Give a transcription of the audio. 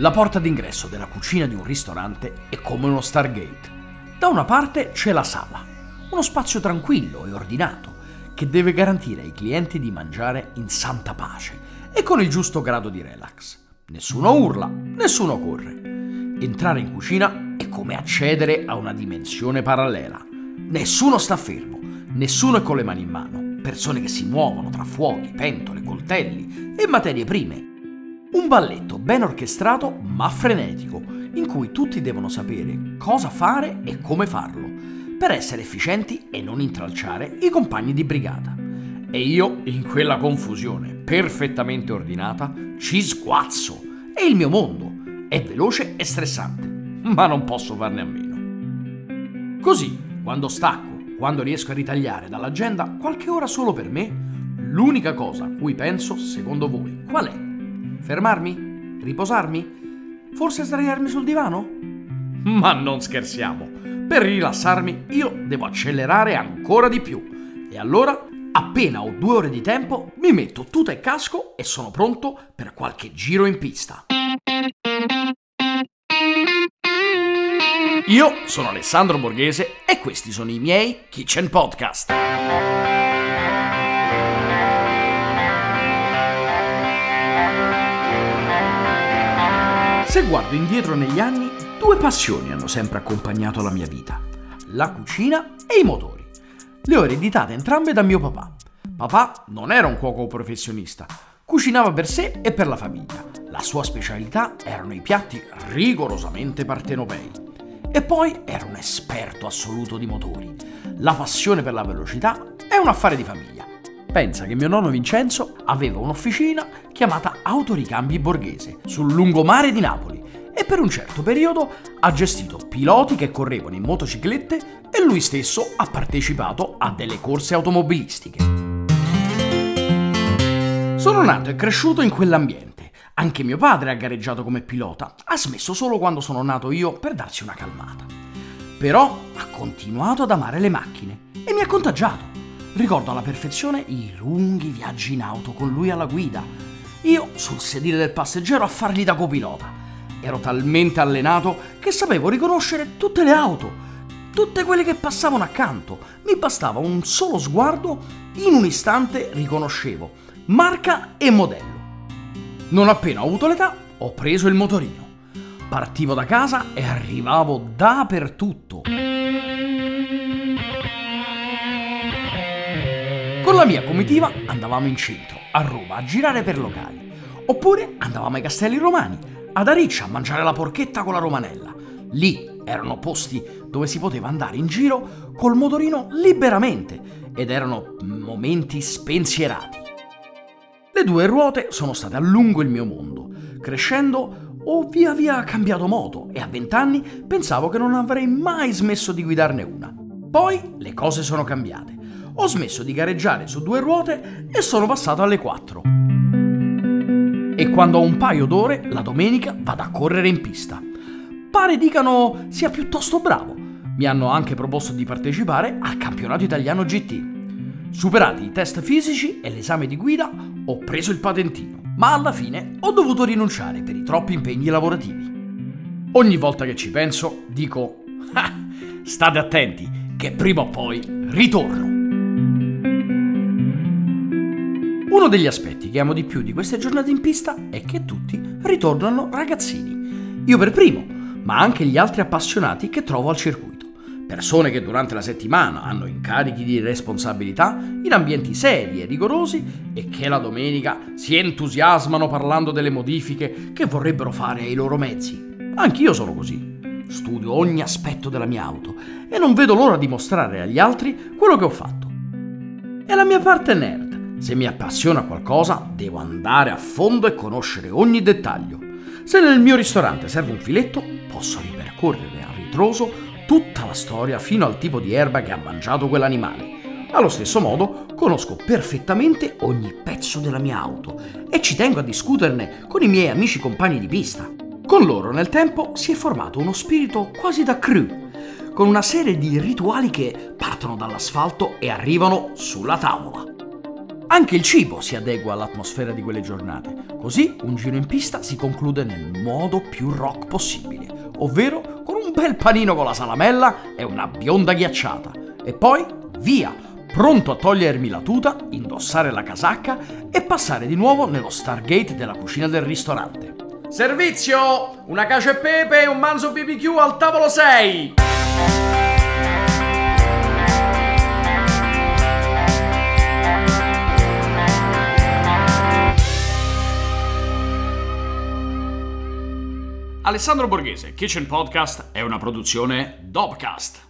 La porta d'ingresso della cucina di un ristorante è come uno Stargate. Da una parte c'è la sala, uno spazio tranquillo e ordinato che deve garantire ai clienti di mangiare in santa pace e con il giusto grado di relax. Nessuno urla, nessuno corre. Entrare in cucina è come accedere a una dimensione parallela. Nessuno sta fermo, nessuno è con le mani in mano, persone che si muovono tra fuochi, pentole, coltelli e materie prime un balletto ben orchestrato ma frenetico, in cui tutti devono sapere cosa fare e come farlo, per essere efficienti e non intralciare i compagni di brigata. E io, in quella confusione perfettamente ordinata, ci sguazzo. È il mio mondo. È veloce e stressante, ma non posso farne a meno. Così, quando stacco, quando riesco a ritagliare dall'agenda qualche ora solo per me, l'unica cosa a cui penso, secondo voi, qual è? Fermarmi? Riposarmi? Forse sdraiarmi sul divano? Ma non scherziamo. Per rilassarmi io devo accelerare ancora di più. E allora, appena ho due ore di tempo, mi metto tuta e casco e sono pronto per qualche giro in pista. Io sono Alessandro Borghese e questi sono i miei Kitchen Podcast. Se guardo indietro negli anni, due passioni hanno sempre accompagnato la mia vita. La cucina e i motori. Le ho ereditate entrambe da mio papà. Papà non era un cuoco professionista, cucinava per sé e per la famiglia. La sua specialità erano i piatti rigorosamente partenopei. E poi era un esperto assoluto di motori. La passione per la velocità è un affare di famiglia. Pensa che mio nonno Vincenzo aveva un'officina chiamata Autoricambi Borghese sul lungomare di Napoli e per un certo periodo ha gestito piloti che correvano in motociclette e lui stesso ha partecipato a delle corse automobilistiche. Sono nato e cresciuto in quell'ambiente. Anche mio padre ha gareggiato come pilota, ha smesso solo quando sono nato io per darsi una calmata. Però ha continuato ad amare le macchine e mi ha contagiato. Ricordo alla perfezione i lunghi viaggi in auto con lui alla guida. Io sul sedile del passeggero a fargli da copilota. Ero talmente allenato che sapevo riconoscere tutte le auto, tutte quelle che passavano accanto. Mi bastava un solo sguardo, in un istante riconoscevo marca e modello. Non appena ho avuto l'età, ho preso il motorino. Partivo da casa e arrivavo dappertutto. Con la mia comitiva andavamo in centro, a Roma, a girare per locali. Oppure andavamo ai Castelli Romani, ad Ariccia a mangiare la porchetta con la romanella. Lì erano posti dove si poteva andare in giro col motorino liberamente ed erano momenti spensierati. Le due ruote sono state a lungo il mio mondo. Crescendo ho via via cambiato moto e a vent'anni pensavo che non avrei mai smesso di guidarne una. Poi le cose sono cambiate ho smesso di gareggiare su due ruote e sono passato alle quattro. E quando ho un paio d'ore, la domenica vado a correre in pista. Pare dicano sia piuttosto bravo. Mi hanno anche proposto di partecipare al campionato italiano GT. Superati i test fisici e l'esame di guida, ho preso il patentino, ma alla fine ho dovuto rinunciare per i troppi impegni lavorativi. Ogni volta che ci penso, dico, ah, state attenti, che prima o poi ritorno. Uno degli aspetti che amo di più di queste giornate in pista è che tutti ritornano ragazzini. Io per primo, ma anche gli altri appassionati che trovo al circuito. Persone che durante la settimana hanno incarichi di responsabilità in ambienti seri e rigorosi e che la domenica si entusiasmano parlando delle modifiche che vorrebbero fare ai loro mezzi. Anch'io sono così. Studio ogni aspetto della mia auto e non vedo l'ora di mostrare agli altri quello che ho fatto. È la mia parte nerd se mi appassiona qualcosa, devo andare a fondo e conoscere ogni dettaglio. Se nel mio ristorante serve un filetto, posso ripercorrere a ritroso tutta la storia fino al tipo di erba che ha mangiato quell'animale. Allo stesso modo, conosco perfettamente ogni pezzo della mia auto e ci tengo a discuterne con i miei amici compagni di pista. Con loro nel tempo si è formato uno spirito quasi da crew, con una serie di rituali che partono dall'asfalto e arrivano sulla tavola. Anche il cibo si adegua all'atmosfera di quelle giornate, così un giro in pista si conclude nel modo più rock possibile, ovvero bel panino con la salamella e una bionda ghiacciata. E poi via, pronto a togliermi la tuta, indossare la casacca e passare di nuovo nello Stargate della cucina del ristorante. Servizio! Una cacio e pepe e un manzo BBQ al tavolo 6! Alessandro Borghese, Kitchen Podcast è una produzione Dobcast.